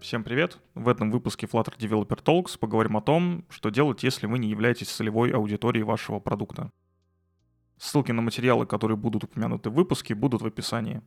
Всем привет! В этом выпуске Flutter Developer Talks поговорим о том, что делать, если вы не являетесь целевой аудиторией вашего продукта. Ссылки на материалы, которые будут упомянуты в выпуске, будут в описании.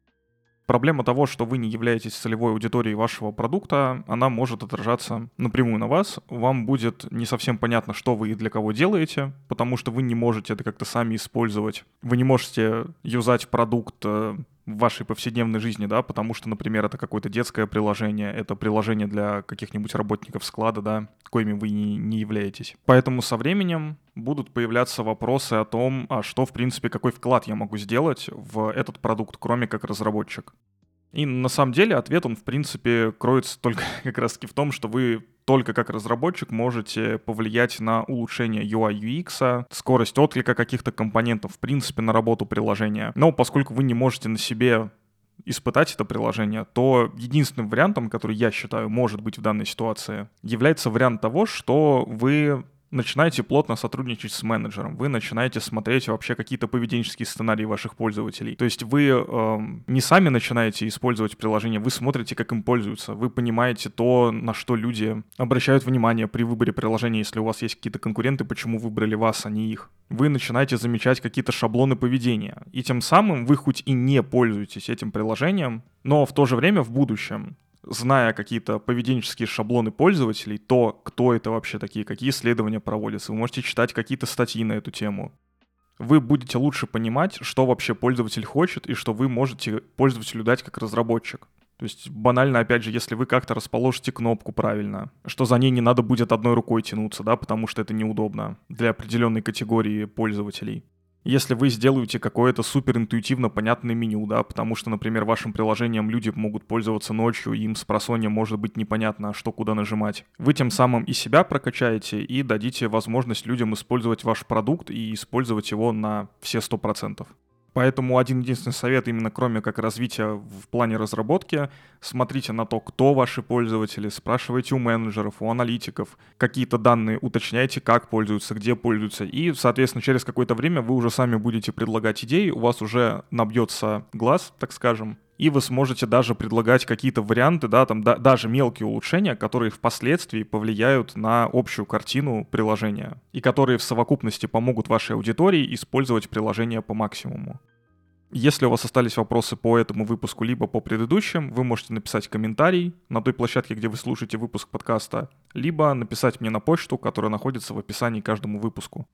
Проблема того, что вы не являетесь целевой аудиторией вашего продукта, она может отражаться напрямую на вас. Вам будет не совсем понятно, что вы и для кого делаете, потому что вы не можете это как-то сами использовать. Вы не можете юзать продукт э, в вашей повседневной жизни, да, потому что, например, это какое-то детское приложение, это приложение для каких-нибудь работников склада, да, коими вы не, не являетесь. Поэтому со временем будут появляться вопросы о том, а что, в принципе, какой вклад я могу сделать в этот продукт, кроме как разработчик. И на самом деле ответ, он, в принципе, кроется только как раз-таки в том, что вы только как разработчик можете повлиять на улучшение UI UX, скорость отклика каких-то компонентов, в принципе, на работу приложения. Но поскольку вы не можете на себе испытать это приложение, то единственным вариантом, который я считаю может быть в данной ситуации, является вариант того, что вы начинаете плотно сотрудничать с менеджером, вы начинаете смотреть вообще какие-то поведенческие сценарии ваших пользователей. То есть вы э, не сами начинаете использовать приложение, вы смотрите, как им пользуются, вы понимаете то, на что люди обращают внимание при выборе приложения, если у вас есть какие-то конкуренты, почему выбрали вас, а не их. Вы начинаете замечать какие-то шаблоны поведения, и тем самым вы хоть и не пользуетесь этим приложением, но в то же время в будущем зная какие-то поведенческие шаблоны пользователей, то, кто это вообще такие, какие исследования проводятся, вы можете читать какие-то статьи на эту тему. Вы будете лучше понимать, что вообще пользователь хочет и что вы можете пользователю дать как разработчик. То есть банально, опять же, если вы как-то расположите кнопку правильно, что за ней не надо будет одной рукой тянуться, да, потому что это неудобно для определенной категории пользователей если вы сделаете какое-то супер интуитивно понятное меню, да, потому что, например, вашим приложением люди могут пользоваться ночью, им с просонья может быть непонятно, что куда нажимать. Вы тем самым и себя прокачаете, и дадите возможность людям использовать ваш продукт и использовать его на все 100%. Поэтому один единственный совет именно кроме как развития в плане разработки, смотрите на то, кто ваши пользователи, спрашивайте у менеджеров, у аналитиков, какие-то данные уточняйте, как пользуются, где пользуются, и, соответственно, через какое-то время вы уже сами будете предлагать идеи, у вас уже набьется глаз, так скажем, и вы сможете даже предлагать какие-то варианты, да, там да, даже мелкие улучшения, которые впоследствии повлияют на общую картину приложения и которые в совокупности помогут вашей аудитории использовать приложение по максимуму. Если у вас остались вопросы по этому выпуску, либо по предыдущим, вы можете написать комментарий на той площадке, где вы слушаете выпуск подкаста, либо написать мне на почту, которая находится в описании к каждому выпуску.